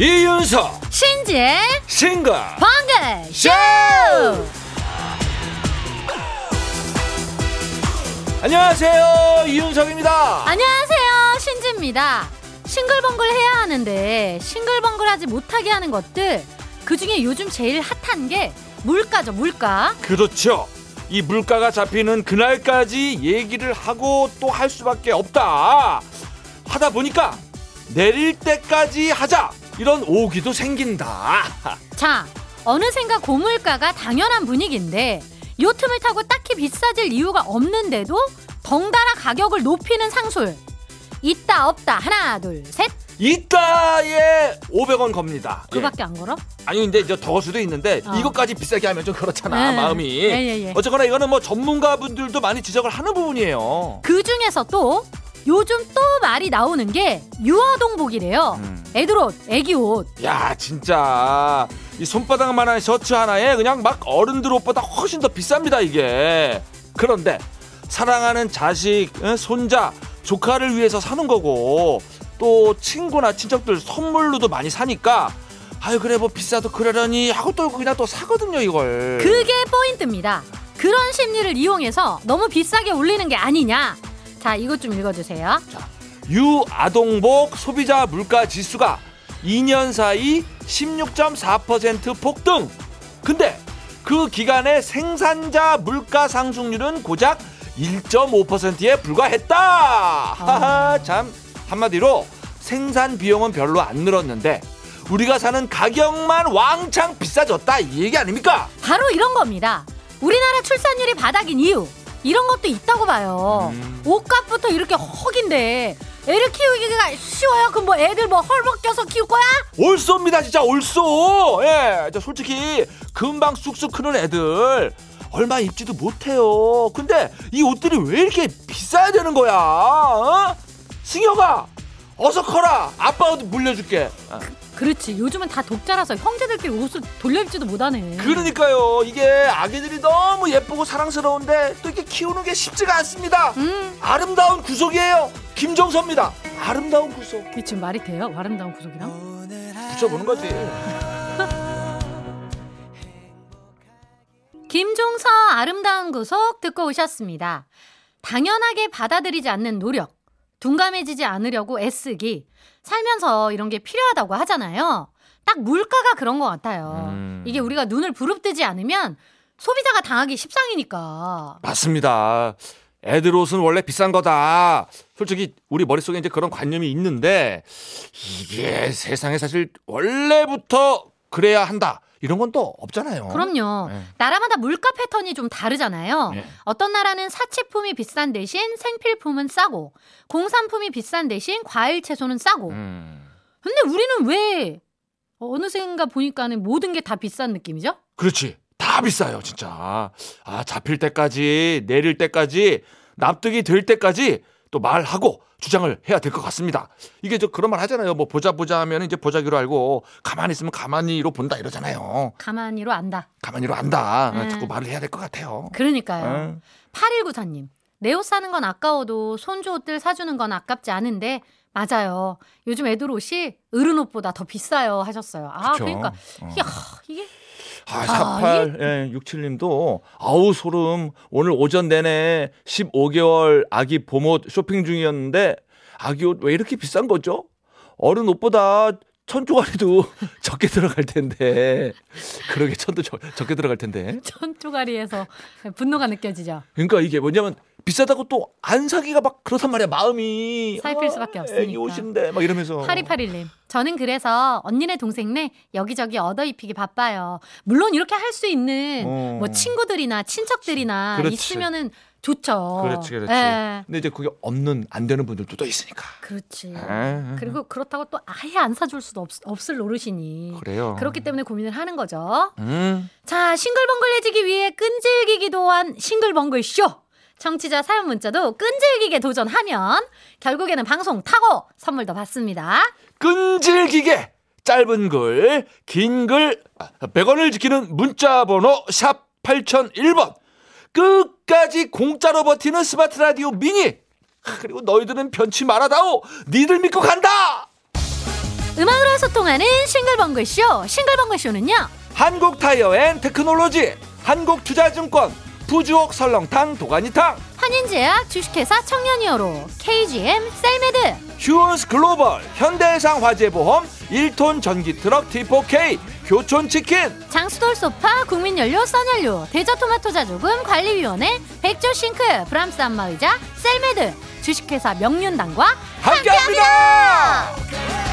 이윤석. 신지의 싱글. 방글 쇼! 안녕하세요. 이윤석입니다. 안녕하세요. 신지입니다. 싱글벙글 해야 하는데 싱글벙글하지 못하게 하는 것들 그 중에 요즘 제일 핫한 게 물가죠 물가. 그렇죠 이 물가가 잡히는 그날까지 얘기를 하고 또 할 수밖에 없다. 하다 보니까 내릴 때까지 하자. 이런 오기도 생긴다. 자 어느샌가 고물가가 당연한 분위기인데 요 틈을 타고 딱히 비싸질 이유가 없는데도 덩달아 가격을 높이는 상술. 있다 없다 하나 둘 셋 이따에 500원 겁니다 예. 그밖에 안 걸어? 아니 근데 이제 더울 수도 있는데 어. 이것까지 비싸게 하면 좀 그렇잖아 네. 마음이 예, 예, 예. 어쨌거나 이거는 뭐 전문가분들도 많이 지적을 하는 부분이에요 그 중에서 또 요즘 또 말이 나오는 게 유아동복이래요. 음. 애들 옷, 애기 옷. 야 진짜 이 손바닥만한 셔츠 하나에 그냥 막 어른들 옷보다 훨씬 더 비쌉니다 이게 그런데 사랑하는 자식 에, 손자 조카를 위해서 사는 거고 또 친구나 친척들 선물로도 많이 사니까 아유 그래 뭐 비싸도 그러려니 하고 또 그냥 또 사거든요 이걸 그게 포인트입니다. 그런 심리를 이용해서 너무 비싸게 올리는 게 아니냐. 자, 이것 좀 읽어주세요. 유아동복 소비자 물가 지수가 2년 사이 16.4% 폭등. 근데 그 기간의 생산자 물가 상승률은 고작 1.5%에 불과했다. 하하, 참 한마디로 생산 비용은 별로 안 늘었는데 우리가 사는 가격만 왕창 비싸졌다 이 얘기 아닙니까? 바로 이런 겁니다. 우리나라 출산율이 바닥인 이유. 이런 것도 있다고 봐요. 음. 옷값부터 이렇게 헉인데 애를 키우기가 쉬워요? 그럼 뭐 애들 뭐 헐벗겨서 키울 거야? 올쏘입니다 진짜 올쏘 예, 저 솔직히 금방 쑥쑥 크는 애들 얼마 입지도 못해요 근데 이 옷들이 왜 이렇게 비싸야 되는 거야 어? 승혁아 어서 커라. 아빠 옷 물려줄게. 아, 그렇지. 요즘은 다 독자라서 형제들끼리 옷을 돌려입지도 못하네. 그러니까요. 이게 아기들이 너무 예쁘고 사랑스러운데 또 이렇게 키우는 게 쉽지가 않습니다. 음, 아름다운 구속이에요. 김정서입니다. 아름다운 구속. 이게 지금 말이 돼요? 아름다운 구속이랑? 붙여보는 거지. 김종서 아름다운 구속 듣고 오셨습니다. 당연하게 받아들이지 않는 노력, 둔감해지지 않으려고 애쓰기, 살면서 이런 게 필요하다고 하잖아요. 딱 물가가 그런 것 같아요. 음. 이게 우리가 눈을 부릅뜨지 않으면 소비자가 당하기 십상이니까. 맞습니다. 애들 옷은 원래 비싼 거다. 솔직히 우리 머릿속에 이제 그런 관념이 있는데 이게 세상에 사실 원래부터 그래야 한다. 이런 건 또 없잖아요. 그럼요. 네. 나라마다 물가 패턴이 좀 다르잖아요. 네. 어떤 나라는 사치품이 비싼 대신 생필품은 싸고, 공산품이 비싼 대신 과일 채소는 싸고. 음. 근데 우리는 왜 어느샌가 보니까는 모든 게 다 비싼 느낌이죠? 그렇지. 다 비싸요, 진짜. 아, 잡힐 때까지, 내릴 때까지, 납득이 될 때까지 또 말하고 주장을 해야 될 것 같습니다. 이게 저 그런 말 하잖아요. 뭐 보자 보자 하면 이제 보자기로 알고 가만히 있으면 가만히로 본다 이러잖아요. 가만히로 안다. 가만히로 안다. 음. 자꾸 말을 해야 될 것 같아요. 그러니까요. 응. 8194님. 내 옷 사는 건 아까워도 손주 옷들 사주는 건 아깝지 않은데 맞아요. 요즘 애들 옷이 어른 옷보다 더 비싸요 하셨어요. 아, 그쵸? 그러니까 어. 이게, 하, 이게 아, 아, 48, 예, 67님도, 아우, 소름. 오늘 오전 내내 15개월 아기 봄옷 쇼핑 중이었는데, 아기 옷 왜 이렇게 비싼 거죠? 어른 옷보다 천조가리도 적게 들어갈 텐데. 그러게, 천도 적, 적게 들어갈 텐데. 천조가리에서 분노가 느껴지죠. 그러니까 이게 뭐냐면, 비싸다고 또 안 사기가 막 그렇단 말이야, 마음이. 살필 수밖에 아, 없으니까. 애기 옷인데, 막 이러면서. 8281님. 저는 그래서 언니네 동생네 여기저기 얻어 입히기 바빠요. 물론 이렇게 할 수 있는 어. 뭐 친구들이나 친척들이나 그렇지. 있으면은 좋죠. 그렇지, 그렇지. 예. 근데 이제 그게 없는, 안 되는 분들도 또 있으니까. 그렇지. 에, 그리고 그렇다고 또 아예 안 사줄 수도 없, 없을 노릇이니. 그래요. 그렇기 때문에 고민을 하는 거죠. 음. 자, 싱글벙글해지기 위해 끈질기기도 한 싱글벙글 쇼. 청취자 사연 문자도 끈질기게 도전하면 결국에는 방송 타고 선물도 받습니다. 끈질기게 짧은 글, 긴 글, 100원을 지키는 문자 번호 샵 8001번. 끝까지 공짜로 버티는 스마트 라디오 미니. 그리고 너희들은 변치 말아다오. 니들 믿고 간다. 음악으로 소통하는 싱글벙글쇼. 싱글벙글쇼는요. 한국 타이어 앤 테크놀로지, 한국 투자증권, 푸주옥 설렁탕 도가니탕, 한인제약 주식회사 청년이어로 KGM 셀메드. 휴온스 글로벌, 현대해상 화재보험, 1톤 전기트럭 T4K, 교촌치킨, 장수돌 소파 국민연료 써연료 대저토마토 자조금 관리위원회 백조 싱크 브람스 안마의자 셀메드. 주식회사 명륜당과 함께합니다.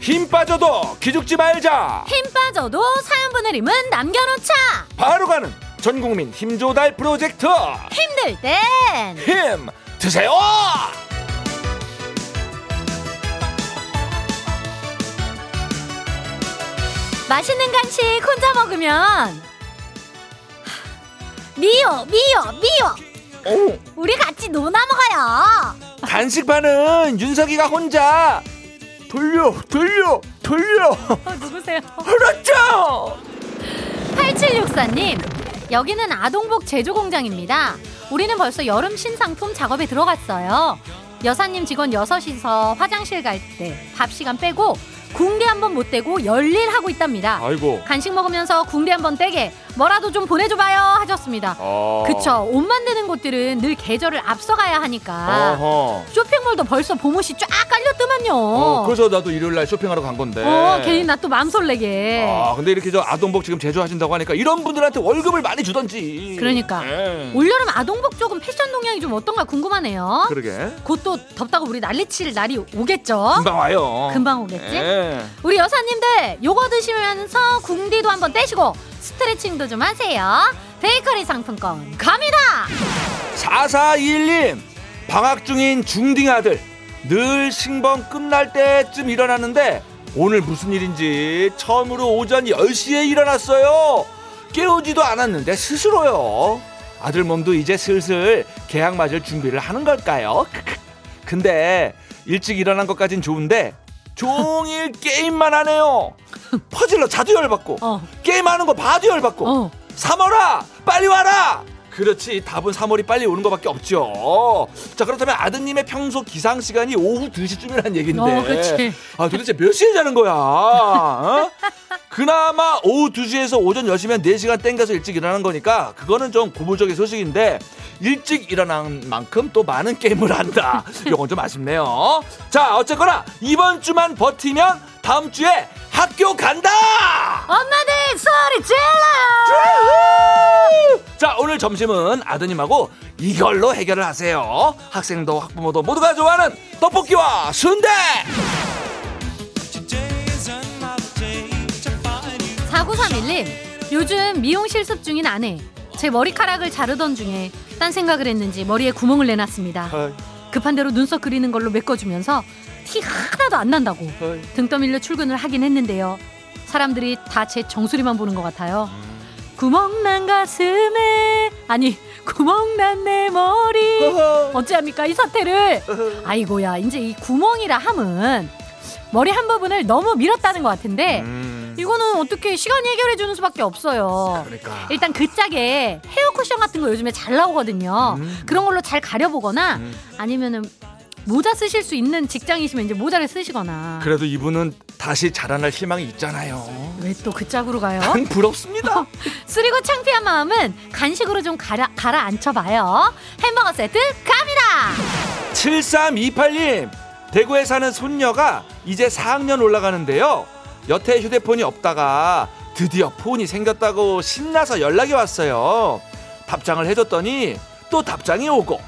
힘 빠져도 기죽지 말자. 힘 빠져도 사연 보내림은 남겨놓자. 바로 가는 전국민 힘조달 프로젝트. 힘들 땐. 힘 드세요. 맛있는 간식 혼자 먹으면. 미워 미워 미워. 오, 우리 같이 노나 먹어요. 간식판은 윤석이가 혼자 돌려 돌려 돌려 어, 누구세요? 그렇죠. 8764님, 여기는 아동복 제조 공장입니다. 우리는 벌써 여름 신상품 작업에 들어갔어요. 여사님 직원 6이서 화장실 갈 때 밥 시간 빼고 궁디 한번 못 떼고 열일 하고 있답니다. 아이고. 간식 먹으면서 궁디 한번 떼게 뭐라도 좀 보내줘봐요 하셨습니다. 어. 그쵸. 옷 만드는 곳들은 늘 계절을 앞서가야 하니까 어허. 쇼핑몰도 벌써 봄옷이 쫙 깔렸더만요. 어, 그래서 나도 일요일 날 쇼핑하러 간 건데. 어, 괜히 나또 마음 설레게. 아, 근데 이렇게 저 아동복 지금 제조하신다고 하니까 이런 분들한테 월급을 많이 주던지. 그러니까. 예. 올여름 아동복 쪽은 패션 동향이 좀 어떤가 궁금하네요. 그러게. 곧 또 덥다고 우리 난리칠 날이 오겠죠. 금방 와요. 금방 오겠지? 예. 우리 여사님들 요거 드시면서 궁디도 한번 떼시고 스트레칭도 좀 하세요. 베이커리 상품권 갑니다. 4421님 방학 중인 중딩 아들 늘 신번 끝날 때쯤 일어났는데 오늘 무슨 일인지 처음으로 오전 10시에 일어났어요 깨우지도 않았는데 스스로요 아들 몸도 이제 슬슬 개학 맞을 준비를 하는 걸까요? 근데 일찍 일어난 것까진 좋은데 종일 게임만 하네요 퍼즐로 자주 열받고 어. 게임하는 거 봐도 열받고 어. 3월아 빨리 와라 그렇지 답은 3월이 빨리 오는 것밖에 없죠. 자 그렇다면 아드님의 평소 기상 시간이 오후 2시쯤이라는 얘긴데. 어, 그치. 아 도대체 몇 시에 자는 거야? 어? 그나마 오후 2시에서 오전 10시면 4시간 땡겨서 일찍 일어나는 거니까 그거는 좀 고무적인 소식인데 일찍 일어난 만큼 또 많은 게임을 한다. 이건 좀 아쉽네요. 자 어쨌거나 이번 주만 버티면 다음 주에 학교 간다! 엄마들 소리 질러. 자 오늘 점심은 아드님하고 이걸로 해결을 하세요. 학생도 학부모도 모두가 좋아하는 떡볶이와 순대! 4931님 요즘 미용 실습 중인 아내 제 머리카락을 자르던 중에 딴 생각을 했는지 머리에 구멍을 내놨습니다. 급한 대로 눈썹 그리는 걸로 메꿔주면서 티 하나도 안 난다고 등 떠밀려 출근을 하긴 했는데요. 사람들이 다 제 정수리만 보는 것 같아요. 구멍난 가슴에 아니 구멍난 내 머리 어찌합니까 이 사태를 아이고야 이제 이 구멍이라 함은 머리 한 부분을 너무 밀었다는 것 같은데 음, 이거는 어떻게 시간이 해결해 주는 수밖에 없어요. 그러니까 일단 그 짝에 헤어 쿠션 같은 거 요즘에 잘 나오거든요. 음. 그런 걸로 잘 가려보거나 음. 아니면은 모자 쓰실 수 있는 직장이시면 이제 모자를 쓰시거나 그래도 이분은 다시 자라날 희망이 있잖아요 왜 또 그 짝으로 가요? 난 부럽습니다 쓰리고 창피한 마음은 간식으로 좀 가라, 가라앉혀봐요. 햄버거 세트 갑니다. 7328님 대구에 사는 손녀가 이제 4학년 올라가는데요 여태 휴대폰이 없다가 드디어 폰이 생겼다고 신나서 연락이 왔어요 답장을 해줬더니 또 답장이 오고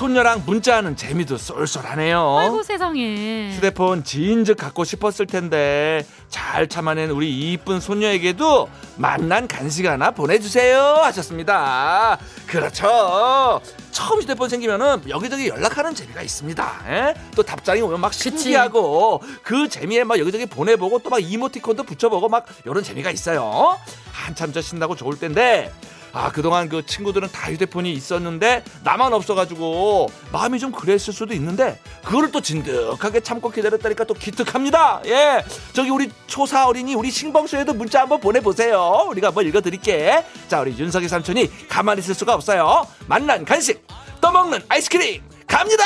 손녀랑 문자하는 재미도 쏠쏠하네요 아이고 세상에. 휴대폰 진즉 갖고 싶었을 텐데 잘 참아낸 우리 이쁜 손녀에게도 만난 간식 하나 보내주세요 하셨습니다. 그렇죠. 처음 휴대폰 생기면은 여기저기 연락하는 재미가 있습니다. 에? 또 답장이 오면 막 신기하고 그 재미에 막 여기저기 보내보고 또 막 이모티콘도 붙여보고 막 이런 재미가 있어요. 한참 저 신나고 좋을 텐데 아 그동안 그 친구들은 다 휴대폰이 있었는데 나만 없어가지고 마음이 좀 그랬을 수도 있는데 그거를 또 진득하게 참고 기다렸다니까 또 기특합니다. 예, 저기 우리 초사 어린이 우리 신봉수에도 문자 한번 보내보세요. 우리가 한번 읽어드릴게. 자 우리 윤석이 삼촌이 가만히 있을 수가 없어요. 만난 간식 떠먹는 아이스크림 갑니다.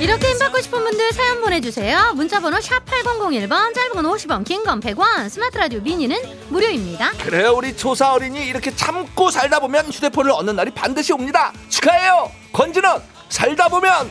이렇게 힘 받고 싶은 분들 사연 보내주세요. 문자번호 샵 8001번, 짧은 건 50원, 긴 건 100원, 스마트 라디오 미니는 무료입니다. 그래요 우리 초사 어린이 이렇게 참고 살다 보면 휴대폰을 얻는 날이 반드시 옵니다 축하해요 건지는 살다 보면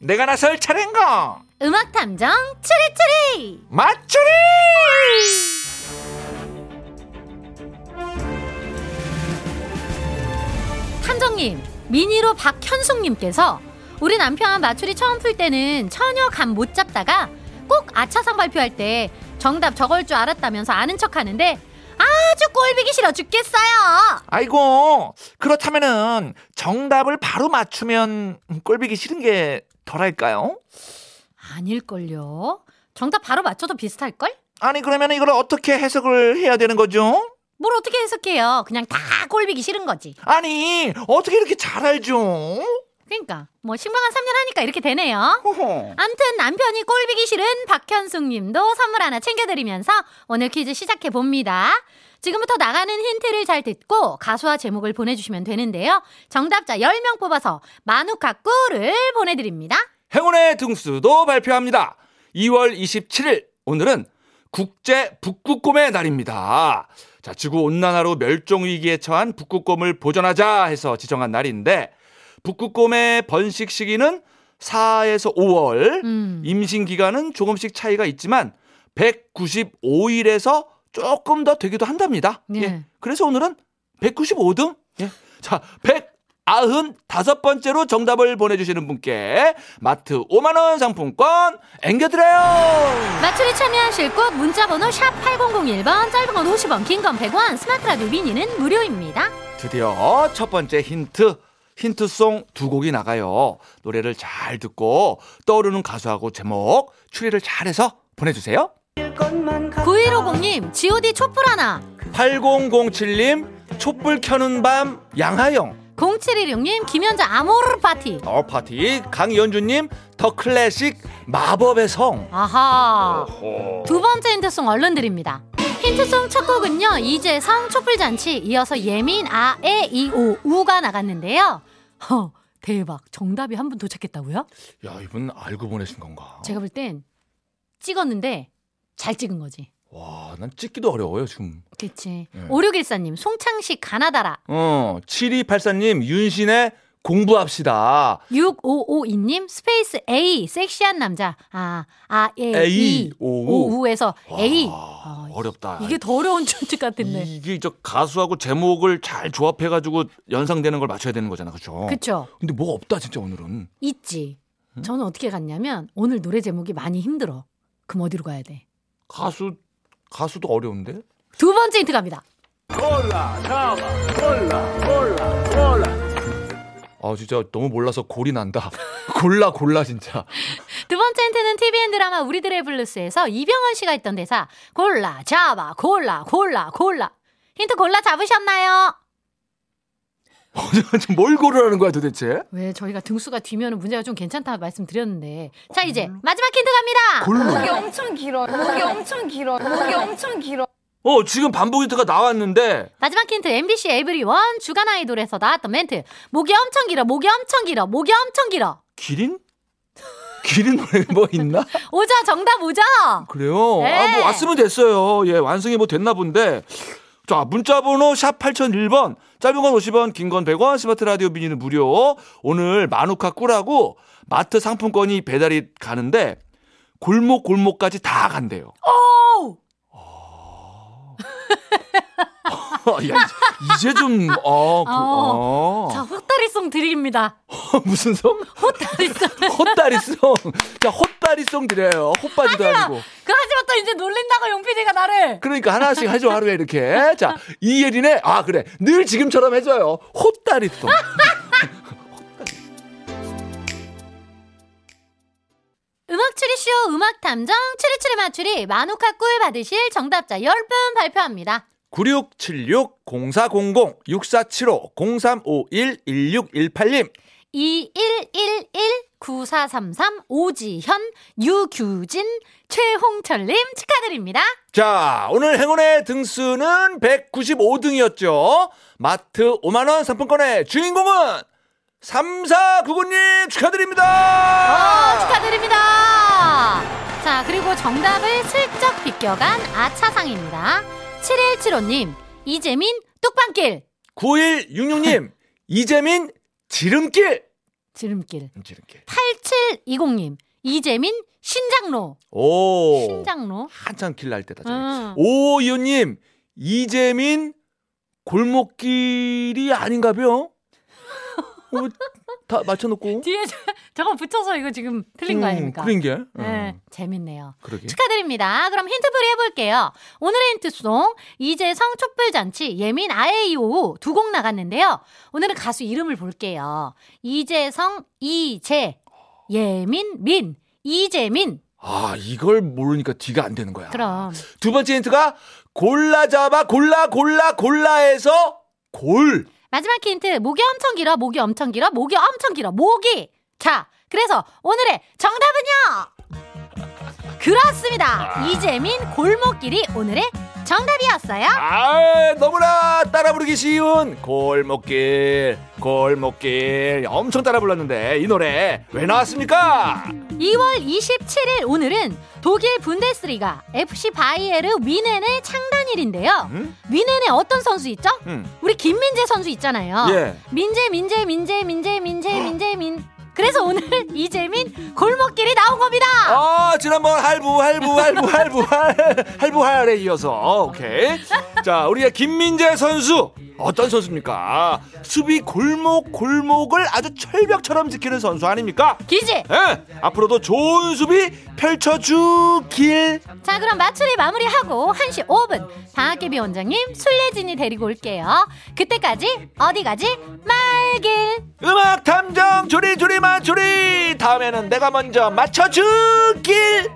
내가 나설 차례인가 음악 탐정 추리추리. 맞추리 탐정님, 미니로 박현숙님께서 우리 남편 맞추리 처음 풀 때는 전혀 감 못 잡다가 꼭 아차상 발표할 때 정답 적을 줄 알았다면서 아는 척 하는데 아주 꼴보기 싫어 죽겠어요. 아이고 그렇다면은 정답을 바로 맞추면 꼴보기 싫은 게 덜할까요? 아닐걸요. 정답 바로 맞춰도 비슷할걸? 아니 그러면 이걸 어떻게 해석을 해야 되는 거죠? 뭘 어떻게 해석해요? 그냥 다 꼴보기 싫은 거지. 아니 어떻게 이렇게 잘 알죠? 그러니까 뭐 신방한 3년 하니까 이렇게 되네요. 호호. 암튼 남편이 꼴보기 싫은 박현숙 님도 선물 하나 챙겨드리면서 오늘 퀴즈 시작해 봅니다. 지금부터 나가는 힌트를 잘 듣고 가수와 제목을 보내주시면 되는데요. 정답자 10명 뽑아서 마누카 꿀을 보내드립니다. 행운의 등수도 발표합니다. 2월 27일 오늘은 국제 북극곰의 날입니다. 자, 지구 온난화로 멸종 위기에 처한 북극곰을 보존하자 해서 지정한 날인데 북극곰의 번식 시기는 4에서 5월, 음. 임신 기간은 조금씩 차이가 있지만 195일에서 조금 더 되기도 한답니다. 네. 예. 그래서 오늘은 195등? 예. 자, 195번째로 정답을 보내주시는 분께 마트 5만원 상품권 앵겨드려요! 맞추리 참여하실 곳 문자번호 샵 8001번 짧은 건 50원 긴 건 100원 스마트 라디오 미니는 무료입니다. 드디어 첫 번째 힌트. 힌트송 두 곡이 나가요. 노래를 잘 듣고 떠오르는 가수하고 제목 추리를 잘해서 보내주세요. 9150님 god 촛불 하나. 8007님 촛불 켜는 밤 양하영. 0716님 김현자 아모르 파티. 어 파티. 강연주님 더 클래식 마법의 성. 아하. 두 번째 힌트송 얼른 드립니다. 힌트송 첫 곡은요 이재성 촛불잔치 이어서 예민 아 에 이 오 우가 나갔는데요. 허 대박. 정답이 한 분 도착했다고요? 야 이분 알고 보내신 건가? 제가 볼 땐 찍었는데 잘 찍은 거지. 와 난 찍기도 어려워요 지금. 그치. 네. 5614님 송창식 가나다라. 어 7284님 윤시내 공부합시다. 6552님 스페이스 A 섹시한 남자. 아, 아, 에, A, 이, 오, 오, 우 에서 A 와, 아, 어렵다. 이게 더 어려운 존재 같은데. 이게 저 가수하고 제목을 잘 조합해가지고 연상되는 걸 맞춰야 되는 거잖아 그죠? 그쵸. 근데 뭐 없다 진짜 오늘은. 있지. 저는 어떻게 갔냐면 오늘 노래 제목이 많이 힘들어. 그럼 어디로 가야 돼? 가수 가수도 어려운데? 두 번째 힌트 갑니다. 아. 진짜 너무 몰라서 골이 난다. 골라 골라 진짜. 두 번째 힌트는 TVN 드라마 우리들의 블루스에서 이병헌 씨가 했던 대사 골라 잡아. 골라 골라 골라. 힌트 골라 잡으셨나요? 뭘 고르라는 거야 도대체? 왜 저희가 등수가 뒤면 문제가 좀 괜찮다 말씀드렸는데. 자 이제 마지막 힌트 갑니다! 골로. 목이 엄청 길어. 목이 엄청 길어. 목이 엄청 길어. 어 지금 반복 힌트가 나왔는데. 마지막 힌트 MBC 에브리원 주간 아이돌에서 나왔던 멘트. 목이 엄청 길어 목이 엄청 길어 목이 엄청 길어. 기린? 기린 노래 뭐 있나? 오자 정답 오자 그래요? 네. 아뭐 왔으면 됐어요. 예 완성이 뭐 됐나 본데 자, 문자번호 샵 8001번, 짧은 건 50원, 긴 건 100원, 스마트 라디오 미니는 무료. 오늘 마누카 꿀하고 마트 상품권이 배달이 가는데, 골목 골목까지 다 간대요. 오! 야, 이제- 이제 좀, 어, 그, 어. 자, 헛다리송 드립니다. 무슨 성? 헛다리송. 헛다리송. 자, 헛다리송 드려요. 헛바지도 아니고. 그 하지 만또 이제 놀린다고 용PD가 나를. 그러니까 하나씩 해줘, 하루에 이렇게. 자, 이예린의, 아, 그래. 늘 지금처럼 해줘요. 헛다리송. 음악 추리쇼 음악 탐정 추리추리 맞추리 마누카 꿀 받으실 정답자 10분 발표합니다. 9676-0475-0351-1618님. 2111-9433 오지현 유규진 최홍철님 축하드립니다. 자, 오늘 행운의 등수는 195등이었죠. 마트 5만원 상품권의 주인공은 3499님 축하드립니다! 어, 축하드립니다. 자, 그리고 정답을 슬쩍 비껴간 아차상입니다. 7175님, 이재민 뚝방길. 9166님, 이재민 지름길! 지름길. 지름길. 8720님, 이재민 신장로. 오. 신장로. 한참 길 날 때다. 음. 오이호님, 이재민 골목길이 아닌가벼? 어, 다 맞춰놓고. 뒤에 저- 저거 붙여서 이거 지금 틀린 거 아닙니까? 음, 그런 게. 네, 음, 재밌네요. 그러게. 축하드립니다. 그럼 힌트풀이 해볼게요. 오늘의 힌트송 이재성 촛불잔치 예민 아에이오 두 곡 나갔는데요. 오늘은 가수 이름을 볼게요. 이재성 이재 예민 민 이재민 아, 이걸 모르니까 뒤가 안 되는 거야. 그럼 두 번째 힌트가 골라 잡아 골라 골라 골라해서 골. 마지막 힌트 목이 엄청 길어 목이 엄청 길어 목이 엄청 길어 목이. 자 그래서 오늘의 정답은요. 그렇습니다. 이재민 골목길이 오늘의 정답이었어요 아, 너무나 따라 부르기 쉬운 골목길, 골목길. 엄청 따라 불렀는데 이 노래 왜 나왔습니까? 2월 27일 오늘은 독일 분데스리가 FC 바이에르 위넨의 창단일인데요. 음? 위넨에 어떤 선수 있죠? 음. 우리 김민재 선수 있잖아요. 예. 민재 민재 민재 민재 민재 민재 민 그래서 오늘 이재민 골목길이 나온 겁니다. 아, 지난번 할부, 할부, 할부, 할부, 할, 할부, 할에 이어서. 어, 오케이. 자, 우리의 김민재 선수. 어떤 선수입니까? 수비 골목, 골목을 아주 철벽처럼 지키는 선수 아닙니까? 기지. 예. 앞으로도 좋은 수비 펼쳐주길. 자 그럼 마추리 마무리하고 1시 5분 방학개비 원장님 술래진이 데리고 올게요. 그때까지 어디 가지 말길. 음악 탐정 조리 조리 맞추리. 다음에는 내가 먼저 맞춰주길.